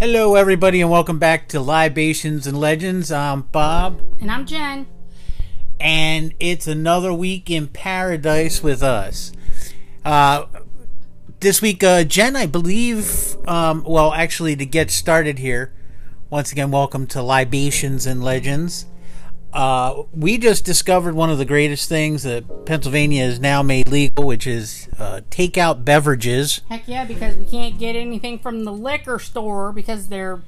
Hello, everybody, and welcome back to Libations and Legends. I'm Bob, And I'm Jen. and it's another week in paradise with us. Uh, this week, uh, Jen, I believe, um, well, actually, to get started here, once again, welcome to Libations and Legends. Uh, we just discovered one of the greatest things that Pennsylvania has now made legal, which is uh, takeout beverages. Heck yeah, because we can't get anything from the liquor store because they're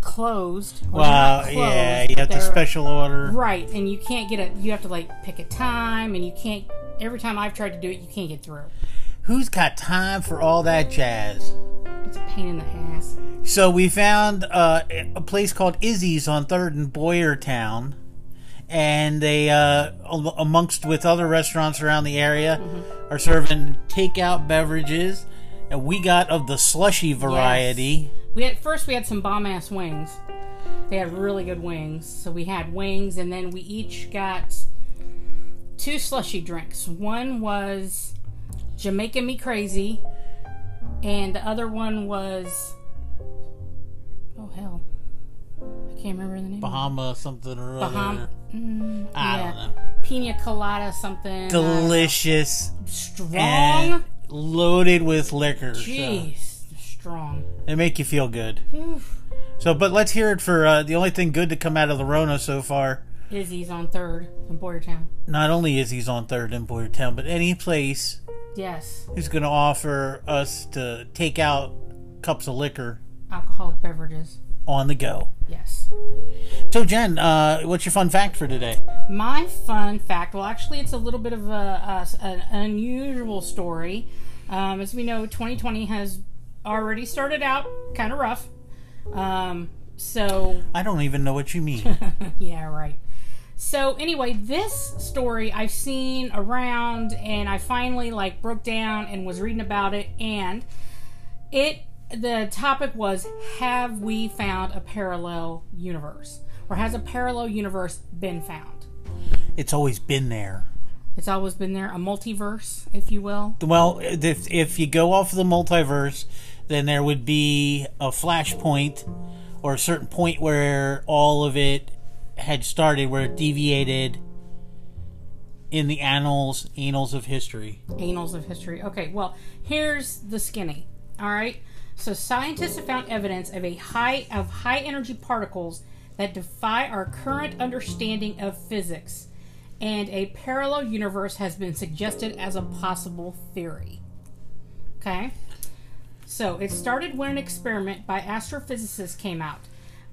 closed. Well, they're Well, not closed, yeah, you have to special order. Right, and you can't get a. You have to like pick a time, and you can't. Every time I've tried to do it, you can't get through. Who's got time for all that jazz? It's a pain in the ass. So we found uh, a place called Izzy's on Third and Boyertown, and they, uh, amongst with other restaurants around the area, are serving takeout beverages. And we got of the slushy variety. We had first we had some bomb ass wings. They had really good wings, so we had wings, and then we each got two slushy drinks. One was Jamaica Me Crazy, and the other one was can't remember the name. Bahama something or other. Baham- Mm, I yeah. don't know. Pina colada something. Delicious Uh, strong. and loaded with liquor. so Jeez, strong. they make you feel good. Oof. So, but let's hear it for uh, the only thing good to come out of the Rona so far. Izzy's on third in Boyertown. Not only Izzy's on Third in Boyertown, but any place Yes. who's going to offer us to take out cups of liquor alcoholic beverages. On the go. Yes. So, Jen, uh, what's your fun fact for today? My fun fact, well, actually, it's a little bit of a, a an unusual story. Um, as we know, 2020 has already started out kind of rough. Um, so, I don't even know what you mean. yeah, right. So anyway, this story I've seen around, and I finally like broke down and was reading about it, and it the topic was have we found a parallel universe? Or has a parallel universe been found? It's always been there. it's always been there. A multiverse if you will? Well, if, if you go off of the multiverse, then there would be a flashpoint or a certain point where all of it had started, where it deviated in the annals, annals of history. annals of history. Okay well here's the skinny all right so scientists have found evidence of a high of high energy particles that defy our current understanding of physics. And a parallel universe has been suggested as a possible theory. Okay? So it started when an experiment by astrophysicists came out.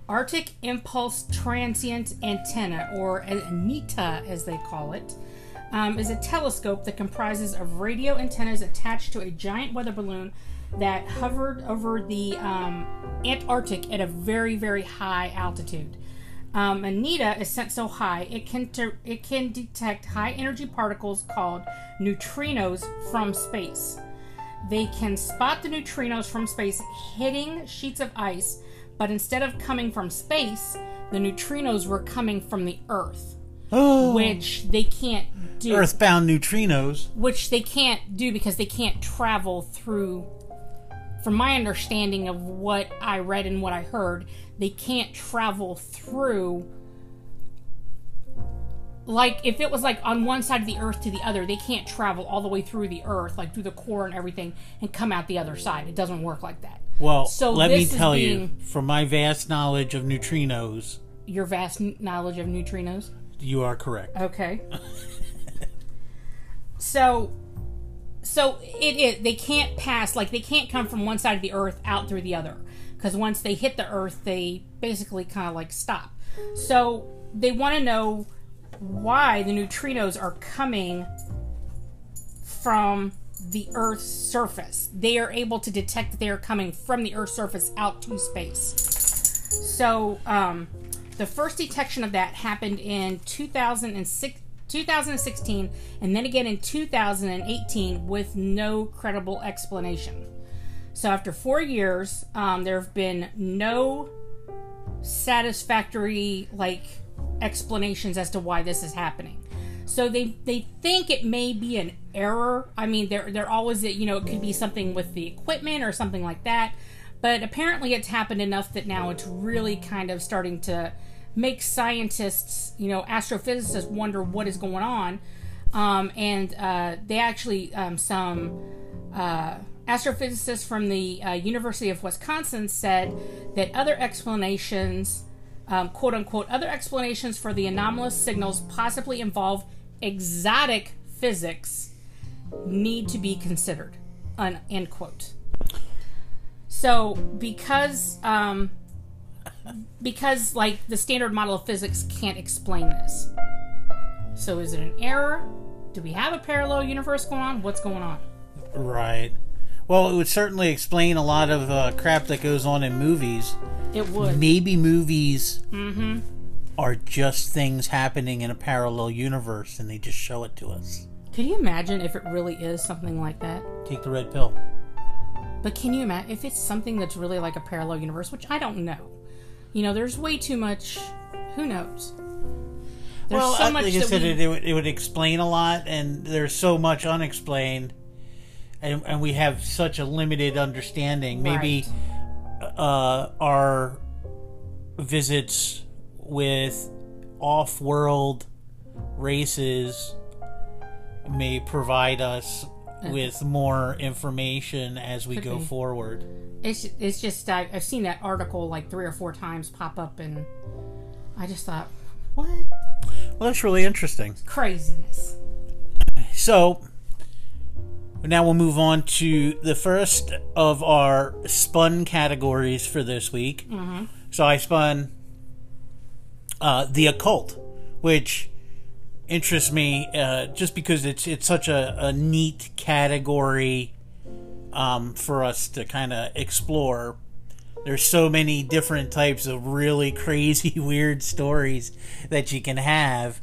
Arctic impulse transient antenna or anita as they call it um, is a telescope that comprises of radio antennas attached to a giant weather balloon that hovered over the um, Antarctic at a very, very high altitude. Um, Anita is sent so high it can ter- it can detect high energy particles called neutrinos from space. They can spot the neutrinos from space hitting sheets of ice, but instead of coming from space, the neutrinos were coming from the Earth, Oh, which they can't do earthbound neutrinos. which they can't do because they can't travel through from my understanding of what I read and what I heard, they can't travel through like if it was like on one side of the earth to the other, they can't travel all the way through the earth, like through the core and everything, and come out the other side. It doesn't work like that. Well, So let me tell you, from my vast knowledge of neutrinos, Your vast knowledge of neutrinos. you are correct. Okay. so so it is they can't pass like they can't come from one side of the earth out through the other because once they hit the earth they basically kind of like stop. So they want to know why the neutrinos are coming from the earth's surface. They are able to detect that they are coming from the earth's surface out to space. So, um, the first detection of that happened in 2006, 2016 and then again in 2018 with no credible explanation. So, after four years, um, there have been no satisfactory like explanations as to why this is happening. So they they think it may be an error. I mean, they're they're always you know it could be something with the equipment or something like that. but apparently it's happened enough that now it's really kind of starting to make scientists, you know, astrophysicists wonder what is going on. Um, and uh, they actually, um, some uh, astrophysicists from the uh, University of Wisconsin said that other explanations, um, quote unquote, other explanations for the anomalous signals possibly involve exotic physics need to be considered. Un- end quote. So, because um, because like the standard model of physics can't explain this. So, is it an error? Do we have a parallel universe going on? What's going on? Right. Well, it would certainly explain a lot of uh, crap that goes on in movies. It would. Maybe movies Mm-hmm. are just things happening in a parallel universe and they just show it to us. Could you imagine if it really is something like that? Take the red pill. But can you imagine if it's something that's really like a parallel universe, which I don't know. You know, there's way too much. Who knows? There's well, so I- much like I said, we, it, it, would, it would explain a lot, and there's so much unexplained, and, and we have such a limited understanding. Maybe uh, our visits with off-world races may provide us with more information as we Could go be. forward. It's it's just I, I've seen that article like three or four times pop up, and I just thought, what Well, that's really interesting. craziness? So now we'll move on to the first of our spun categories for this week. Mm-hmm. So I spun uh, the occult, which interests me uh, just because it's it's such a, a neat category um, for us to kind of explore. There's so many different types of really crazy, weird stories that you can have.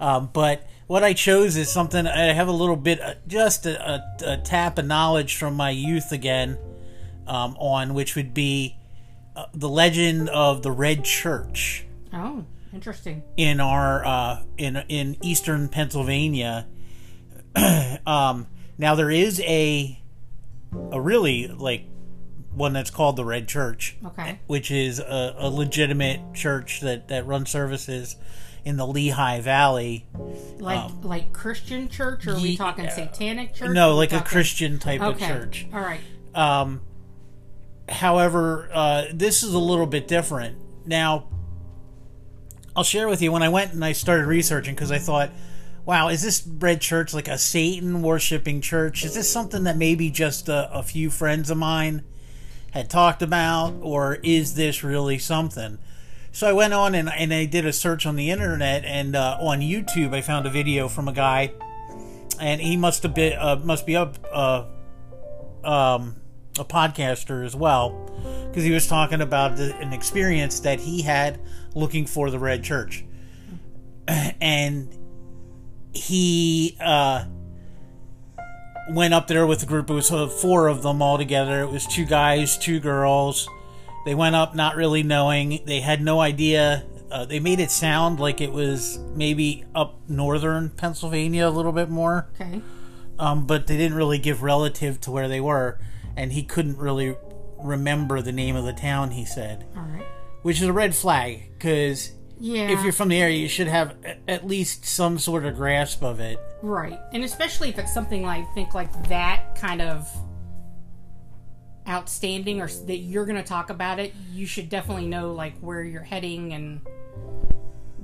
Um, but what I chose is something I have a little bit, uh, just a, a, a tap of knowledge from my youth again um, on, which would be uh, the legend of the Red Church Oh, interesting. in our uh, in in eastern Pennsylvania. um, now there is a a really like one that's called the Red Church Okay. which is a, a legitimate church that, that runs services in the Lehigh Valley. Like like Christian church, or are we talking satanic church? No, like a Christian type of church. All right. Um, however, uh, this is a little bit different. Now, I'll share with you when I went and I started researching because I thought, wow, is this Red Church like a Satan worshiping church? Is this something that maybe just a, a few friends of mine had talked about, or is this really something? So I went on and, and I did a search on the internet and uh, on YouTube I found a video from a guy, and he must have been uh, must be up uh, um, a podcaster as well because he was talking about the, an experience that he had looking for the red church. And he uh, went up there with a group. It was four of them all together. It was two guys two girls. They went up not really knowing. They had no idea. Uh, they made it sound like it was maybe up northern pennsylvania a little bit more. Okay. um, but they didn't really give relative to where they were, and he couldn't really remember the name of the town. He said, All right. Which is a red flag because Yeah. if you're from the area, you should have at least some sort of grasp of it. Right. And especially if it's something like think like that kind of outstanding or that you're going to talk about it, you should definitely know like where you're heading and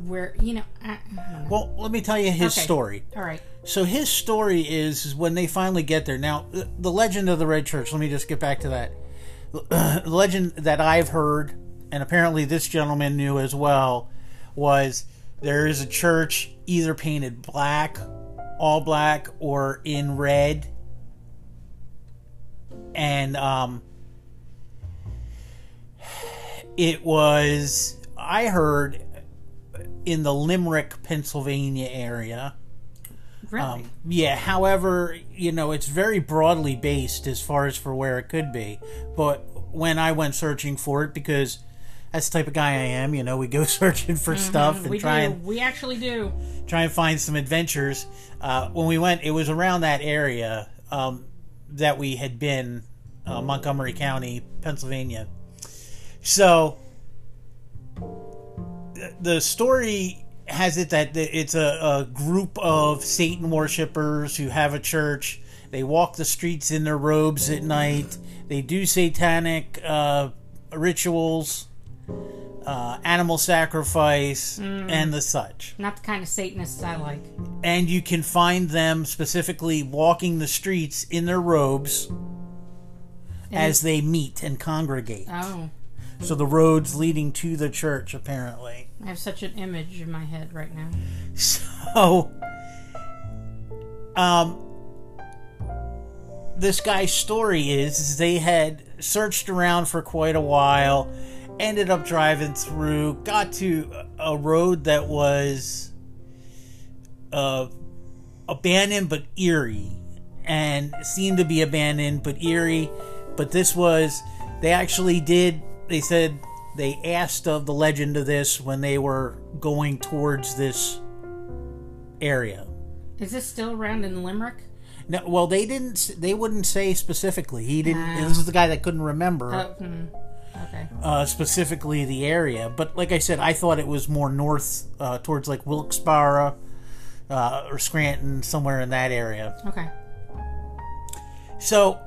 where, you know, I, I know. Well, let me tell you his Okay. story. All right. So his story is, is when they finally get there. Now, the, the legend of the Red Church. Let me just get back to that. The legend that I've heard, and apparently this gentleman knew as well, was there is a church either painted black, all black, or in red, and um, it was I heard in the Limerick, Pennsylvania area. Really? Um, yeah, however, you know, it's very broadly based as far as for where it could be. But when I went searching for it, because that's the type of guy I am, you know, we go searching for stuff and Mm-hmm. we try do. and We actually do. try and find some adventures. Uh, when we went, it was around that area um, that we had been uh, Montgomery County, Pennsylvania. So the story has it that it's a, a group of Satan worshippers who have a church. They walk the streets in their robes at night. They do satanic uh, rituals, uh, animal sacrifice, and the such Not the kind of Satanists I like. and you can find them specifically walking the streets in their robes as they meet and congregate. Oh, So the roads leading to the church, apparently. I have such an image in my head right now. So, um, this guy's story is, is they had searched around for quite a while, ended up driving through, got to a road that was uh, abandoned but eerie, and seemed to be abandoned but eerie. But this was, they actually did, they said they asked of the legend of this when they were going towards this area. Is this still around in Limerick? No, well, they didn't. They wouldn't say specifically. He didn't. Ah. This is the guy that couldn't remember Oh, hmm. Okay. uh, specifically the area. But like I said, I thought it was more north uh, towards like Wilkes-Barre uh, or Scranton, somewhere in that area. Okay. So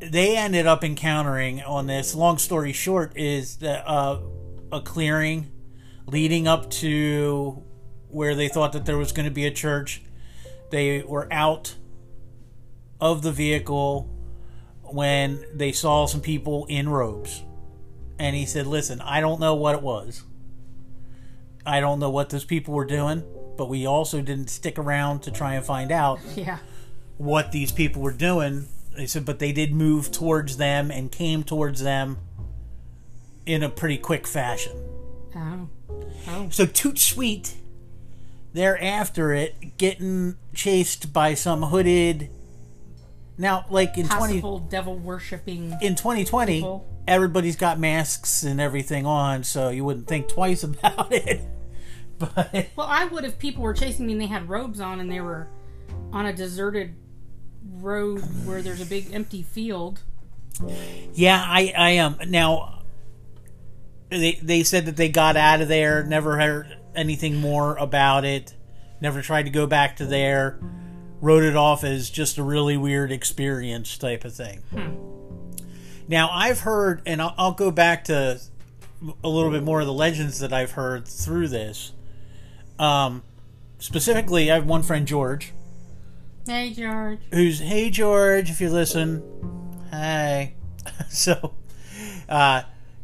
they ended up encountering on this. Long story short, is that uh, a clearing leading up to where they thought that there was going to be a church. They were out of the vehicle when they saw some people in robes. And he said, Listen, I don't know what it was. I don't know what those people were doing, but we also didn't stick around to try and find out Yeah. what these people were doing. He said, but they did move towards them and came towards them in a pretty quick fashion. Oh. Oh. So Toot Sweet, they're after it, getting chased by some hooded. Now, like in twenty Possible devil worshipping. in twenty twenty, People. everybody's got masks and everything on, so you wouldn't think twice about it. But Well, I would if people were chasing me and they had robes on and they were on a deserted road where there's a big empty field. Yeah, I I am now. They they said that they got out of there, never heard anything more about it, never tried to go back to there, wrote it off as just a really weird experience type of thing. Now I've heard, and I'll, I'll go back to a little bit more of the legends that I've heard through this. Um, specifically, I have one friend George Hey, George. who's hey George, if you listen, hey. so, uh,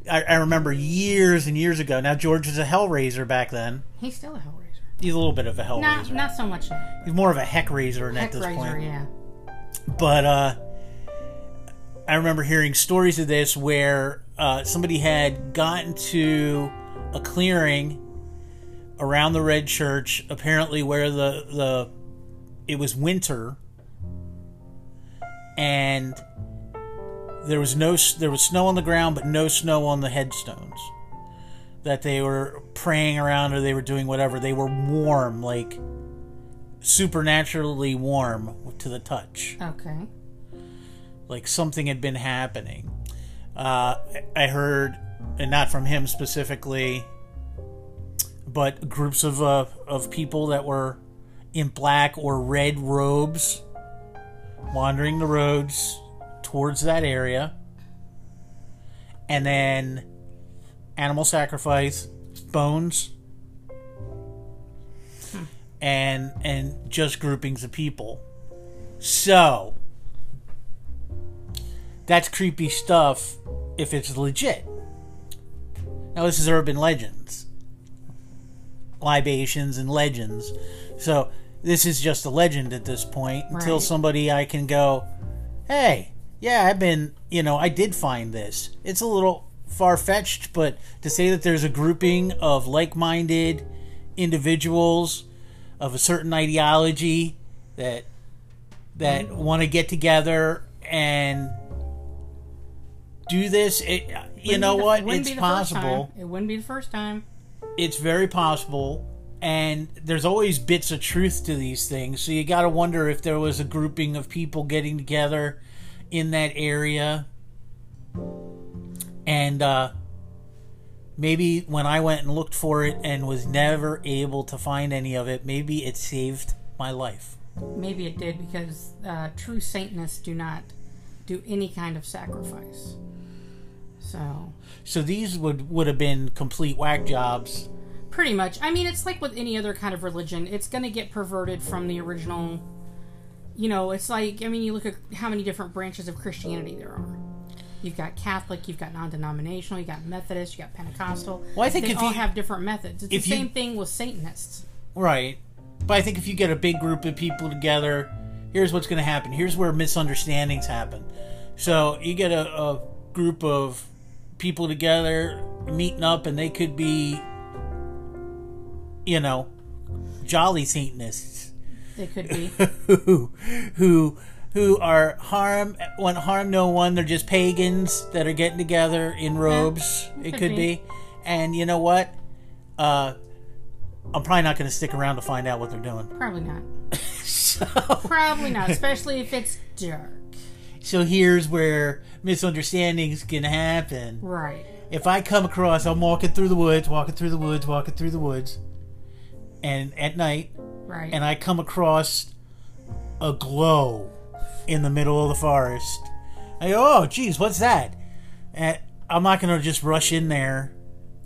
I, I remember years and years ago. Now George was a Hellraiser back then. He's still a Hellraiser. He's a little bit of a Not, Hellraiser. not so much. He's more of a Heck Raiser at this point. yeah. But uh, I remember hearing stories of this where uh, somebody had gotten to a clearing around the red church, apparently where the the it was winter, and there was no there was snow on the ground, but no snow on the headstones. That they were praying around or they were doing whatever. They were warm, like supernaturally warm to the touch Okay. like something had been happening. Uh, I heard, and not from him specifically, but groups of uh, of people that were in black or red robes wandering the roads towards that area, and then animal sacrifice, bones, and and just groupings of people. So that's creepy stuff if it's legit. Now, this is urban legends, libations, and legends. So, this is just a legend at this point until somebody I can go, hey, yeah, I've been, you know, I did find this. It's a little far fetched, but to say that there's a grouping of like minded individuals of a certain ideology that that mm. want to get together and do this it, you know the- what wouldn't it's be the first possible. It wouldn't be the first time. it's very possible and there's always bits of truth to these things so you got to wonder if there was a grouping of people getting together in that area. And uh, maybe when I went and looked for it and was never able to find any of it, maybe it saved my life. Maybe it did because uh, true Satanists do not do any kind of sacrifice. So So these would would have been complete whack jobs. pretty much, I mean, it's like with any other kind of religion, it's going to get perverted from the original. You know, it's like I mean, you look at how many different branches of Christianity there are. You've got Catholic, you've got non-denominational, you've got Methodist, you got Pentecostal. Well, I think they if all you- have different methods. It's the you- same thing with Satanists. Right. But I think if you get a big group of people together, here's what's going to happen. Here's where misunderstandings happen. So you get a, a group of people together meeting up, and they could be, you know, jolly Satanists They could be. who who who are harm want harm no one. They're just pagans that are getting together in robes. it could could be. be. And you know what? Uh, I'm probably not going to stick around to find out what they're doing. Probably not. So, Probably not, especially if it's dark. so here's where misunderstandings can happen. Right. If I come across, I'm walking through the woods, walking through the woods, walking through the woods, and at night, Right. and I come across a glow in the middle of the forest. I go, oh, geez, what's that? And I'm not going to just rush in there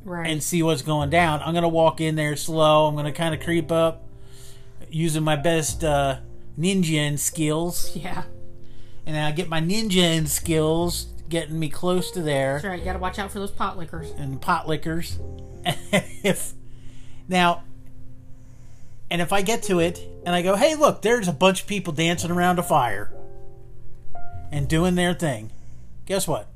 right. and see what's going down. I'm going to walk in there slow. I'm going to kind of creep up using my best uh, ninja skills. yeah. And I get my ninja skills getting me close to there That's right. You got to watch out for those pot lickers. and pot lickers. if now, and if I get to it and I go, hey, look, there's a bunch of people dancing around a fire and doing their thing. Guess what?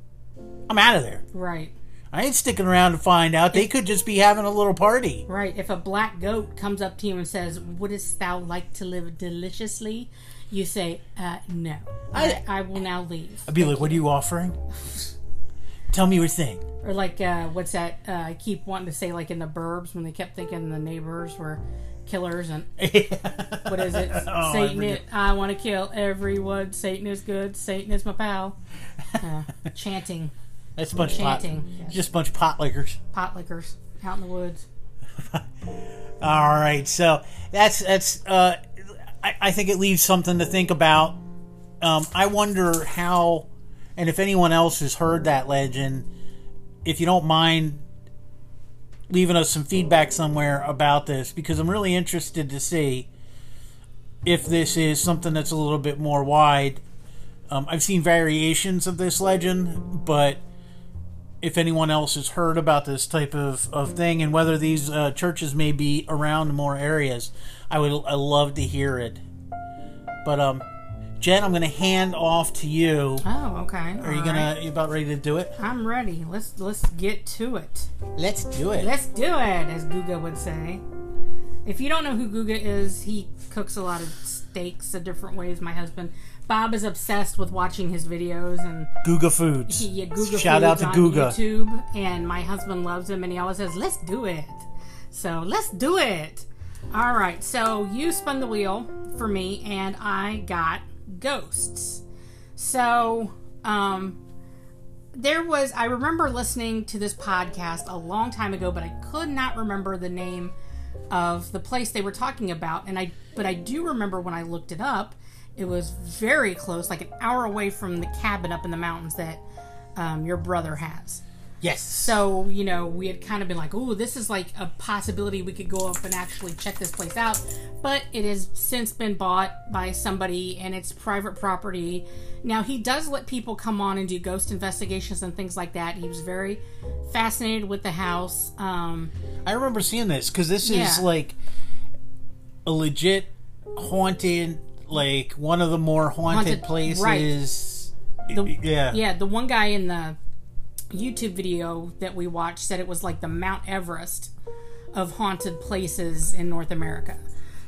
I'm out of there. Right. I ain't sticking around to find out. They could just be having a little party. Right. If a black goat comes up to you and says, Wouldst thou like to live deliciously? You say, uh, No. I, I will now leave. I'd be like, what are you offering? Tell me your thing. Or like, uh, what's that? Uh, I keep wanting to say, like in the burbs, when they kept thinking the neighbors were killers and what is it? Oh, Satan, forget. it, I want to kill everyone. Satan is good. Satan is my pal. Uh, chanting, That's a bunch of pot, chanting. Yes. just a bunch of pot lickers. pot lickers out in the woods. All right, so that's that's. Uh, I, I think it leaves something to think about. Um, I wonder how, and if anyone else has heard that legend, if you don't mind leaving us some feedback somewhere about this, because I'm really interested to see if this is something that's a little bit more wide. Um, I've seen variations of this legend, but if anyone else has heard about this type of, of thing and whether these uh, churches may be around more areas, I would I love to hear it. But um, Jen, I'm going to hand off to you. Oh, okay. Are you gonna you about ready to do it? I'm ready. Let's let's get to it. Let's do it. Let's do it, as Guga would say. If you don't know who Guga is, he cooks a lot of steaks of different ways. My husband Bob is obsessed with watching his videos and Guga Foods. he yeah, Guga Shout out Foods to on Guga. YouTube, and my husband loves him, and he always says, "Let's do it." So let's do it. All right. So you spun the wheel for me, and I got ghosts. So um, there was I remember listening to this podcast a long time ago, but I could not remember the name of the place they were talking about, and I but I do remember when I looked it up, it was very close, like an hour away from the cabin up in the mountains that um, your brother has. Yes. So, you know, we had kind of been like, oh, this is like a possibility we could go up and actually check this place out. But it has since been bought by somebody and it's private property. Now, he does let people come on and do ghost investigations and things like that. He was very fascinated with the house. Um, I remember seeing this because this is Yeah. like a legit haunted, like one of the more haunted, Haunted, places. The- yeah. yeah, the one guy in the YouTube video that we watched said it was like the Mount Everest of haunted places in North America.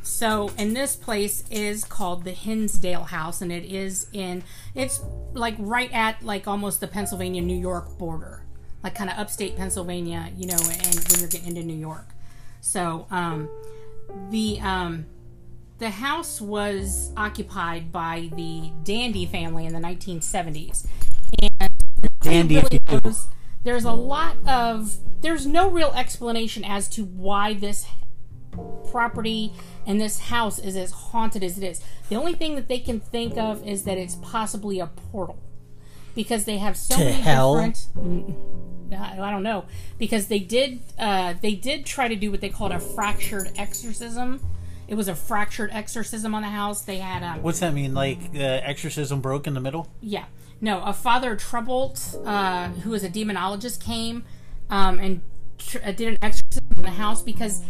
So, and this place is called the Hinsdale House, and it is in, it's like right at like almost the Pennsylvania New York border, like kind of upstate Pennsylvania, you know, and when you're getting into New York. So, um, the, um, the house was occupied by the Dandy family in the 1970s. And Dandy, really if you will. knows- there's a lot of there's no real explanation as to why this property and this house is as haunted as it is. The only thing that they can think of is that it's possibly a portal because they have so To many hell? different. Mm, I I don't know because they did uh, they did try to do what they called a fractured exorcism. It was a fractured exorcism on the house. They had um, What's that mean? Like uh, exorcism broke in the middle? yeah. No, a Father Trabold, uh, who was a demonologist, came um, and tr- uh, did an exorcism in the house because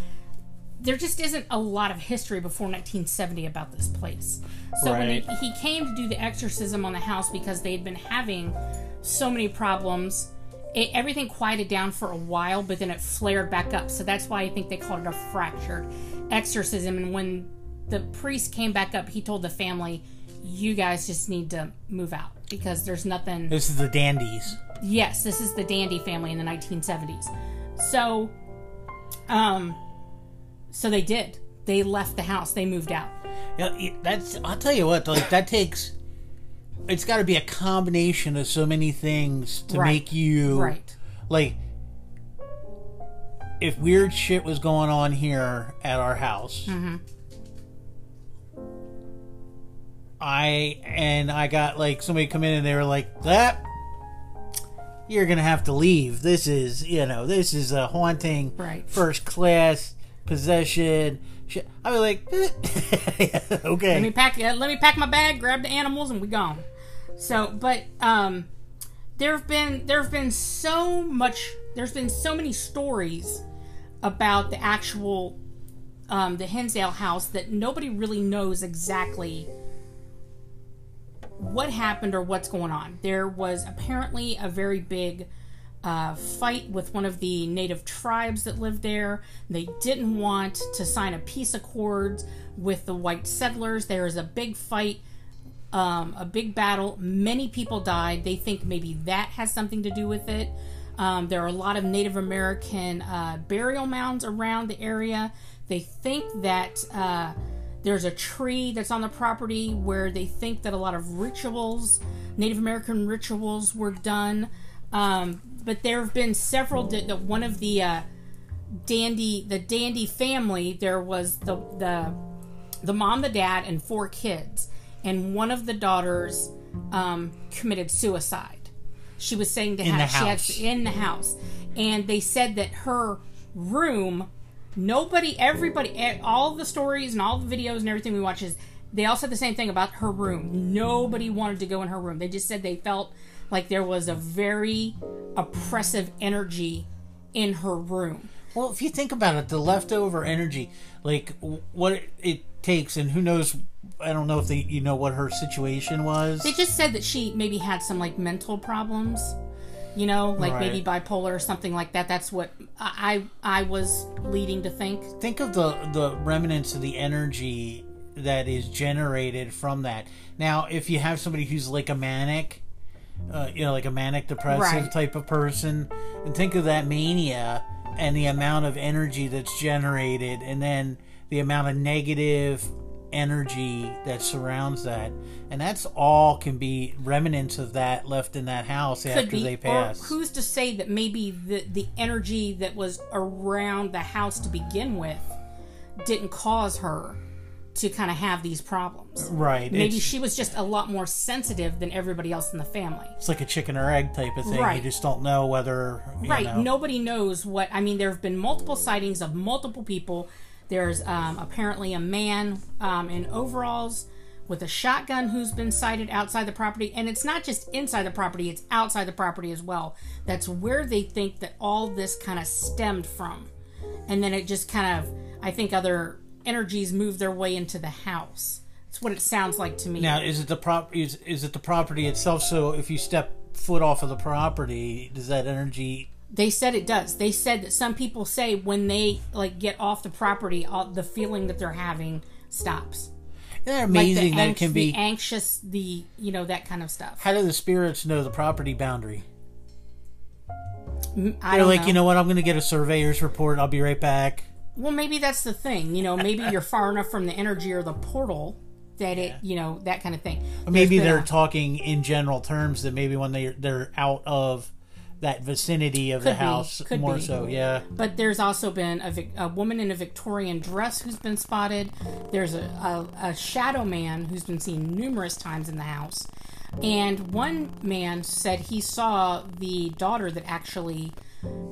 there just isn't a lot of history before 1970 about this place. So when Right. he, he came to do the exorcism on the house because they had been having so many problems, it, everything quieted down for a while, but then it flared back up. So that's why I think they called it a fractured exorcism. And when the priest came back up, he told the family, "You guys just need to move out because there's nothing." This is the dandies. Yes, this is the Dandy family in the 1970s. So, um, so they did. They left the house. They moved out. Yeah, that's. I'll tell you what. Like that takes. It's got to be a combination of so many things to Right. make you Right. like. If weird shit was going on here at our house, Mm-hmm. I and I got like somebody come in and they were like that. You're gonna have to leave. This is, you know, this is a haunting, Right. first class possession. I was like, okay. Let me pack. Let me pack my bag. Grab the animals, and we gone. So, but um, there have been there have been so much. There's been so many stories about the actual um, the Hinsdale house that nobody really knows exactly what happened or what's going on. There was apparently a very big uh, fight with one of the native tribes that lived there. They didn't want to sign a peace accord with the white settlers. There was a big fight, um, a big battle. Many people died. They think maybe that has something to do with it. Um, there are a lot of Native American uh, burial mounds around the area. They think that uh, there's a tree that's on the property where they think that a lot of rituals, Native American rituals, were done. Um, but there have been several. That one of the uh, dandy, the dandy family, there was the the the mom, the dad, and four kids, and one of the daughters um, committed suicide. She was saying to In she had in the house, and they said that her room, nobody, everybody, eh, all the stories and all the videos and everything we watch is. They all said the same thing about her room. Nobody wanted to go in her room. They just said they felt like there was a very oppressive energy in her room. Well, if you think about it, the leftover energy, like what it- it takes, and who knows? I don't know if they, you know, what her situation was. They just said that she maybe had some like mental problems, you know, like Right. maybe bipolar or something like that. That's what I I was leading to think. Think of the the remnants of the energy that is generated from that. Now, if you have somebody who's like a manic, uh, you know, like a manic depressive Right. type of person, and think of that mania and the amount of energy that's generated, and then the amount of negative energy that surrounds that, and that's all can be remnants of that left in that house Could after be, they or pass. who's to say that maybe the the energy that was around the house to begin with didn't cause her to kind of have these problems. right? Maybe she was just a lot more sensitive than everybody else in the family. it's like a chicken or egg type of thing. Right. You just don't know whether right know. nobody knows what i mean there have been multiple sightings of multiple people there's um, apparently a man um, in overalls with a shotgun who's been sighted outside the property and it's not just inside the property it's outside the property as well that's where they think that all this kind of stemmed from and then it just kind of i think other energies move their way into the house that's what it sounds like to me Now, is it the prop? Is is it the property itself? So if you step foot off of the property, does that energy? They said it does. They said that some people say when they like get off the property, all, the feeling that they're having stops. Isn't that Like amazing the that can the be? anxious, the you know that kind of stuff. How do the spirits know the property boundary? Mm, I They're like, know. you know what? I'm going to get a surveyor's report. I'll be right back. Well, maybe that's the thing. You know, maybe you're far enough from the energy or the portal that it, you know, that kind of thing. Or maybe they're a- talking in general terms that maybe when they they're out of that vicinity of the Could be, house could more be. so. Yeah. But there's also been a, Vic- a woman in a Victorian dress who's been spotted. There's a, a, a shadow man who's been seen numerous times in the house. And one man said he saw the daughter that actually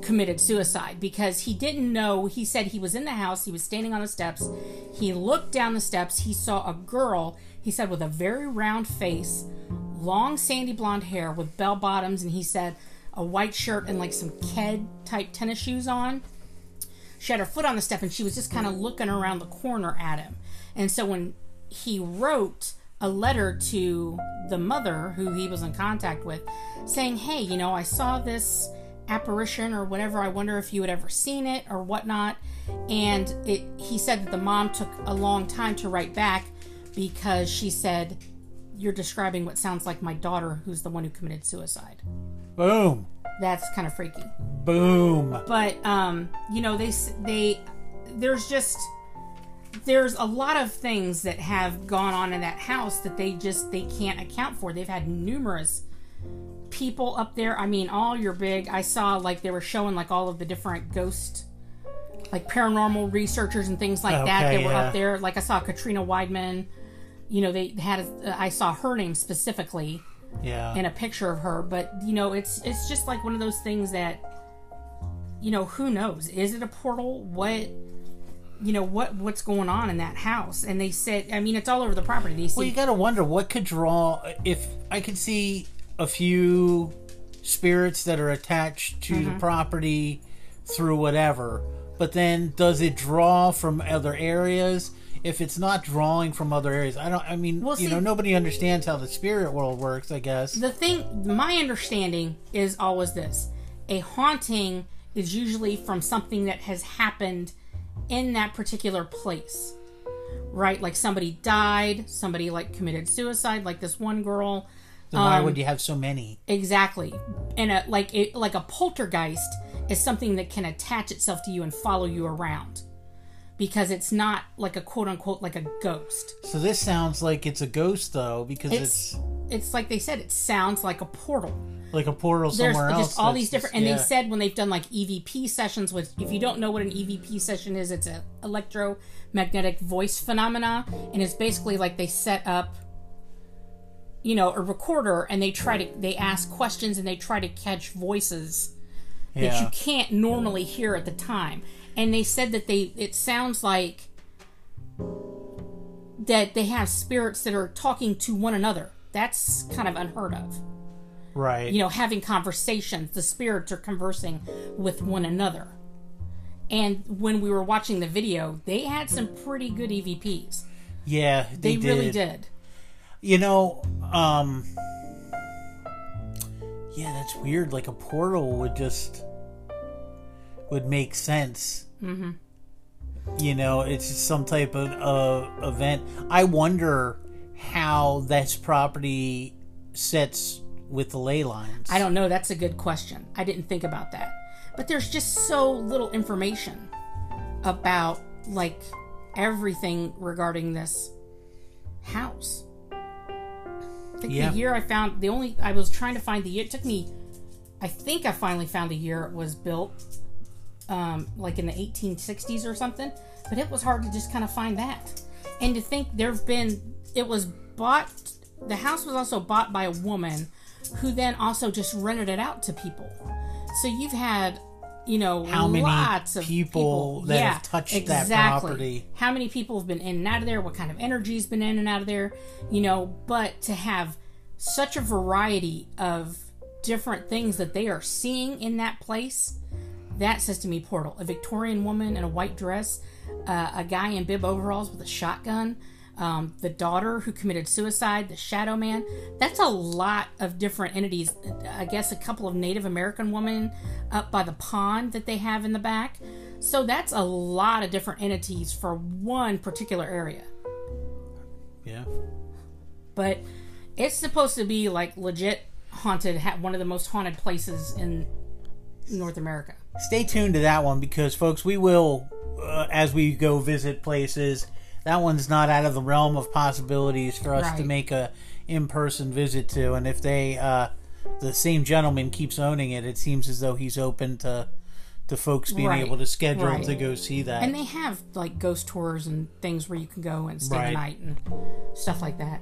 committed suicide because he didn't know. He said he was in the house, he was standing on the steps. He looked down the steps, he saw a girl, he said, with a very round face, long sandy blonde hair with bell bottoms, and he said a white shirt and like some Ked type tennis shoes on. She had her foot on the step and she was just kind of looking around the corner at him. And so when he wrote a letter to the mother who he was in contact with saying, Hey, you know, I saw this apparition or whatever. I wonder if you had ever seen it or whatnot. And it, he said that the mom took a long time to write back because she said, You're describing what sounds like my daughter, who's the one who committed suicide. Boom. That's kind of freaky Boom. but um you know they they there's just there's a lot of things that have gone on in that house that they just they can't account for they've had numerous people up there i mean all your big i saw like they were showing like all of the different ghost like paranormal researchers and things like that Okay, that were yeah. up there like i saw katrina weidman you know they had a, i saw her name specifically Yeah. and a picture of her but you know it's it's just like one of those things that you know who knows is it a portal what you know what what's going on in that house and they said i mean it's all over the property they see Well, you got to wonder what could draw. If I could see a few spirits that are attached to Mm-hmm. the property through whatever, but then does it draw from other areas? If it's not drawing from other areas, I don't. I mean, Well, you see- know, nobody understands how the spirit world works. I guess. the thing my understanding is always this a haunting is usually from something that has happened in that particular place right like somebody died somebody like committed suicide like this one girl Then why um, would you have so many? Exactly, and a, like it, like a poltergeist is something that can attach itself to you and follow you around, because it's not like a quote unquote like a ghost. So this sounds like it's a ghost, though, because It's it's, it's like they said, it sounds like a portal. like a portal There's somewhere else. just all these different, just- and yeah. they said when they've done like EVP sessions, which if you don't know what an EVP session is, it's a electromagnetic voice phenomena, and it's basically like they set up you know a recorder and they try to they ask questions and they try to catch voices that you can't normally hear at the time. And they said that they it sounds like that they have spirits that are talking to one another. That's kind of unheard of. right. You know, having conversations. The spirits are conversing with one another. And when we were watching the video, they had some pretty good EVPs. yeah, They, they, really did. did. You know, um Yeah, that's weird. Like a portal would just would make sense. Mm-hmm. You know, it's just some type of uh, event. I wonder how this property sets with the ley lines. I don't know. That's a good question. I didn't think about that. But there's just so little information about like everything regarding this house. I think Yeah. the year I found the only I was trying to find the year. It took me. I think I finally found the year it was built, um, like in the 1860s or something. But it was hard to just kind of find that. And to think there've been it was bought. The house was also bought by a woman who then also just rented it out to people. So you've had, you know, How many lots of people that have touched that property? How many people have been in and out of there? What kind of energy's been in and out of there? You know, but to have such a variety of different things that they are seeing in that place, that says to me portal. A Victorian woman in a white dress, uh, a guy in bib overalls with a shotgun, um, the daughter who committed suicide, the shadow man. That's a lot of different entities. I guess a couple of Native American women up by the pond that they have in the back. So that's a lot of different entities for one particular area. Yeah. But it's supposed to be like legit haunted, one of the most haunted places in North America. Stay tuned to that one because, folks, we will, uh, as we go visit places, that one's not out of the realm of possibilities for us to make a in-person visit to. And if they, uh, the same gentleman keeps owning it, it seems as though he's open to to folks being Right. able to schedule Right. to go see that. And they have like ghost tours and things where you can go and stay Right. the night and stuff like that.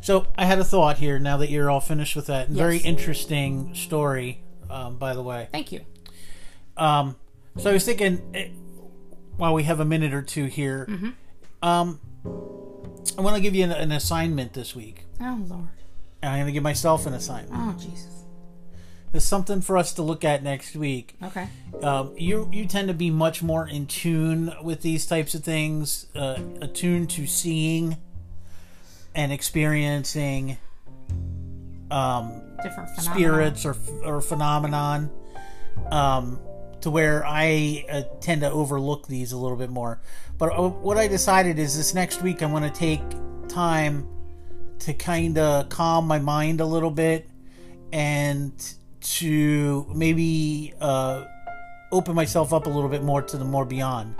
So I had a thought here. Now that you're all finished with that, very interesting story, um, by the way. Thank you. Um, so I was thinking, eh, while we have a minute or two here, um, I want to give you an, an assignment this week. Oh Lord. And I'm going to give myself an assignment. Oh Jesus. There's something for us to look at next week. Okay. Um, you you tend to be much more in tune with these types of things, uh, attuned to seeing and experiencing um, Different phenomena. spirits or or phenomenon um, to where I uh, tend to overlook these a little bit more. But uh, what I decided is this next week I'm going to take time to kind of calm my mind a little bit and to maybe uh, open myself up a little bit more to the more beyond.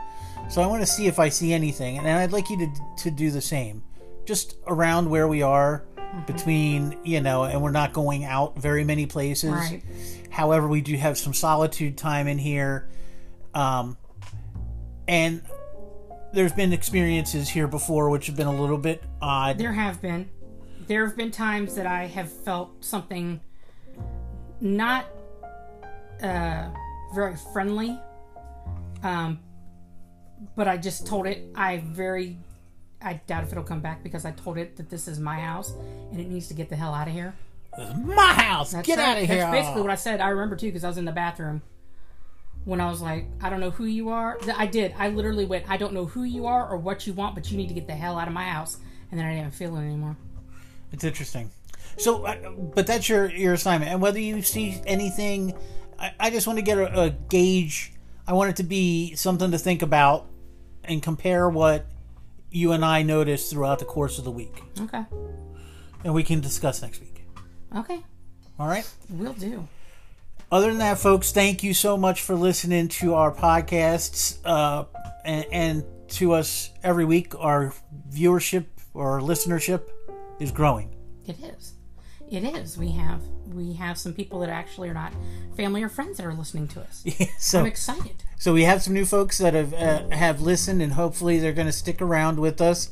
So I want to see if I see anything, and I'd like you to to do the same, just around where we are, between you know, and we're not going out very many places. Right. However, we do have some solitude time in here, um, and there's been experiences here before which have been a little bit odd. There have been. There have been times that I have felt something not uh, very friendly. Um, but I just told it I very I doubt if it'll come back because I told it that this is my house and it needs to get the hell out of here. This is My house, That's get right. out of here! That's basically what I said. I remember too because I was in the bathroom when I was like, I don't know who you are. I did. I literally went, I don't know who you are or what you want, but you need to get the hell out of my house. And then I didn't feel it anymore. It's interesting. So, uh, but that's your your assignment, and whether you see anything, I, I just want to get a, a gauge. I want it to be something to think about and compare what you and I notice throughout the course of the week, Okay. and we can discuss next week. Okay. All right. We'll do. Other than that, folks, thank you so much for listening to our podcasts uh, and, and to us every week. Our viewership or listenership is growing. It is. It is. We have we have some people that actually are not family or friends that are listening to us. so I'm excited. So we have some new folks that have uh, have listened, and hopefully they're going to stick around with us.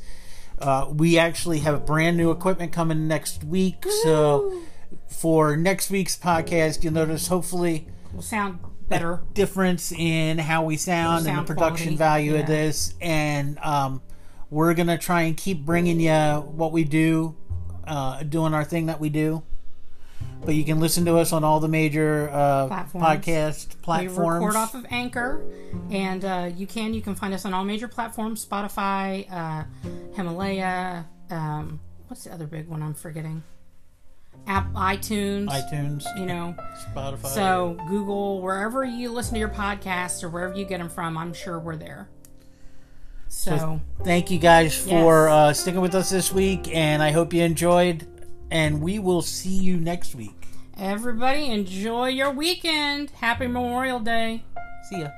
Uh, we actually have brand new equipment coming next week, so for next week's podcast, you'll notice hopefully Will sound better. difference in how we sound, and the production quality, value of this, and um, we're gonna try and keep bringing you what we do, uh, doing our thing that we do. But you can listen to us on all the major uh, Platforms. podcast We platforms. record off of Anchor, and uh, you can you can find us on all major platforms: Spotify, uh, Himalaya. Um, what's the other big one I'm forgetting? App, iTunes. iTunes, You know, Spotify. so Google, wherever you listen to your podcasts or wherever you get them from, I'm sure we're there. So, thank you guys for Yes. uh, sticking with us this week, and I hope you enjoyed. And we will see you next week. everybody, enjoy your weekend. Happy Memorial Day. See ya.